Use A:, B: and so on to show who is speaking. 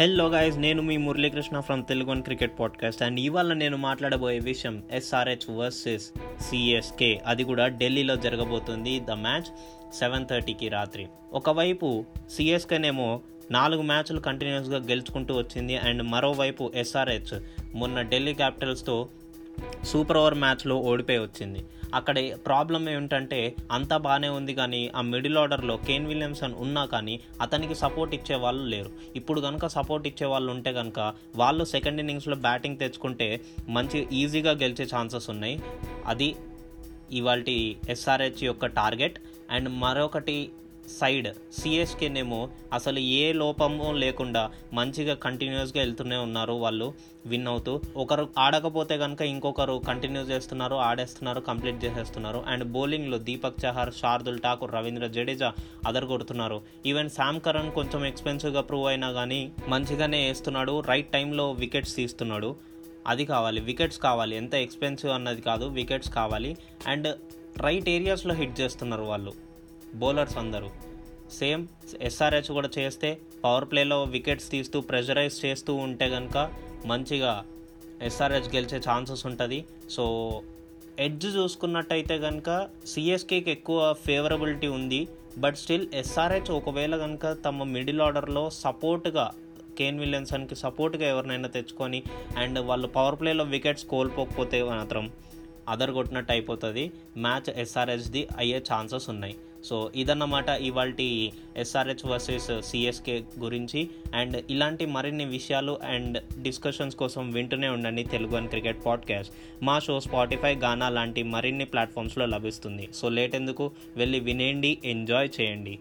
A: Hello guys నేను మీ Muralikrishna from Telugu one cricket podcast and ఇవాళ నేను మాట్లాడబోయే విషయం ఎస్ఆర్హెచ్ వర్సెస్ సిఎస్కే అది కూడా ఢిల్లీలో జరగబోతుంది. ద మ్యాచ్ సెవెన్ థర్టీకి రాత్రి. ఒకవైపు సిఎస్కేనేమో నాలుగు మ్యాచ్లు కంటిన్యూస్గా గెలుచుకుంటూ వచ్చింది. అండ్ మరోవైపు ఎస్ఆర్హెచ్ మొన్న ఢిల్లీ క్యాపిటల్స్తో సూపర్ ఓవర్ మ్యాచ్లో ఓడిపోయి వచ్చింది. అక్కడ ప్రాబ్లం ఏమిటంటే అంతా బాగానే ఉంది కానీ ఆ మిడిల్ ఆర్డర్లో కేన్ విలియమ్సన్ ఉన్నా కానీ అతనికి సపోర్ట్ ఇచ్చే వాళ్ళు లేరు. ఇప్పుడు కనుక సపోర్ట్ ఇచ్చే వాళ్ళు ఉంటే కనుక వాళ్ళు సెకండ్ ఇన్నింగ్స్లో బ్యాటింగ్ తెచ్చుకుంటే మంచి ఈజీగా గెలిచే ఛాన్సెస్ ఉన్నాయి. అది ఇవాళ ఎస్ఆర్హెచ్ యొక్క టార్గెట్. అండ్ మరొకటి సైడ్. సిఎస్కేనేమో అసలు ఏ లోపము లేకుండా మంచిగా కంటిన్యూస్గా వెళ్తూనే ఉన్నారు వాళ్ళు విన్ అవుతూ. ఒకరు ఆడకపోతే కనుక ఇంకొకరు కంటిన్యూ చేస్తున్నారు ఆడేస్తున్నారు కంప్లీట్ చేసేస్తున్నారు. అండ్ బౌలింగ్లో దీపక్ చహర్ శార్దుల్ ఠాకూర్ రవీంద్ర జడేజా అదర్ కొడుతున్నారు ఈవెన్ శామ్ కరణ్ కొంచెం ఎక్స్పెన్సివ్గా ప్రూవ్ అయినా కానీ మంచిగానే వేస్తున్నాడు రైట్ టైంలో వికెట్స్ తీస్తున్నాడు. అది కావాలి వికెట్స్ కావాలి. ఎంత ఎక్స్పెన్సివ్ అన్నది కాదు వికెట్స్ కావాలి. అండ్ రైట్ ఏరియాస్లో హిట్ చేస్తున్నారు వాళ్ళు. బౌలర్స్ అందరూ. సేమ్ ఎస్ఆర్హెచ్ కూడా చేస్తే పవర్ ప్లేలో వికెట్స్ తీస్తూ ప్రెషరైజ్ చేస్తూ ఉంటే కనుక మంచిగా ఎస్ఆర్హెచ్ గెలిచే ఛాన్సెస్ ఉంటుంది. సో ఎడ్జ్ చూసుకున్నట్టయితే కనుక సిఎస్కేకి ఎక్కువ ఫేవరబిలిటీ ఉంది. బట్ స్టిల్ ఎస్ఆర్హెచ్ ఒకవేళ కనుక తమ మిడిల్ ఆర్డర్లో సపోర్ట్గా కేన్ విలియన్సన్కి సపోర్ట్గా ఎవరినైనా తెచ్చుకొని అండ్ వాళ్ళు పవర్ ప్లేలో వికెట్స్ కోల్పోకపోతే మాత్రం అదర్ కొట్టినట్టు అయిపోతుంది. మ్యాచ్ ఎస్ఆర్హెచ్ది అయ్యే ఛాన్సెస్ ఉన్నాయి. సో ఇదన్నమాట ఇవాళ ఎస్ఆర్హెచ్ వర్సెస్ సిఎస్కే గురించి. అండ్ ఇలాంటి మరిన్ని విషయాలు అండ్ డిస్కషన్స్ కోసం వింటూనే ఉండండి తెలుగు అండ్ క్రికెట్ పాడ్కాస్ట్ మా షో స్పాటిఫై గానా లాంటి మరిన్ని ప్లాట్ఫామ్స్లో లభిస్తుంది. సో లేట్ ఎందుకు? వెళ్ళి వినేయండి ఎంజాయ్ చేయండి.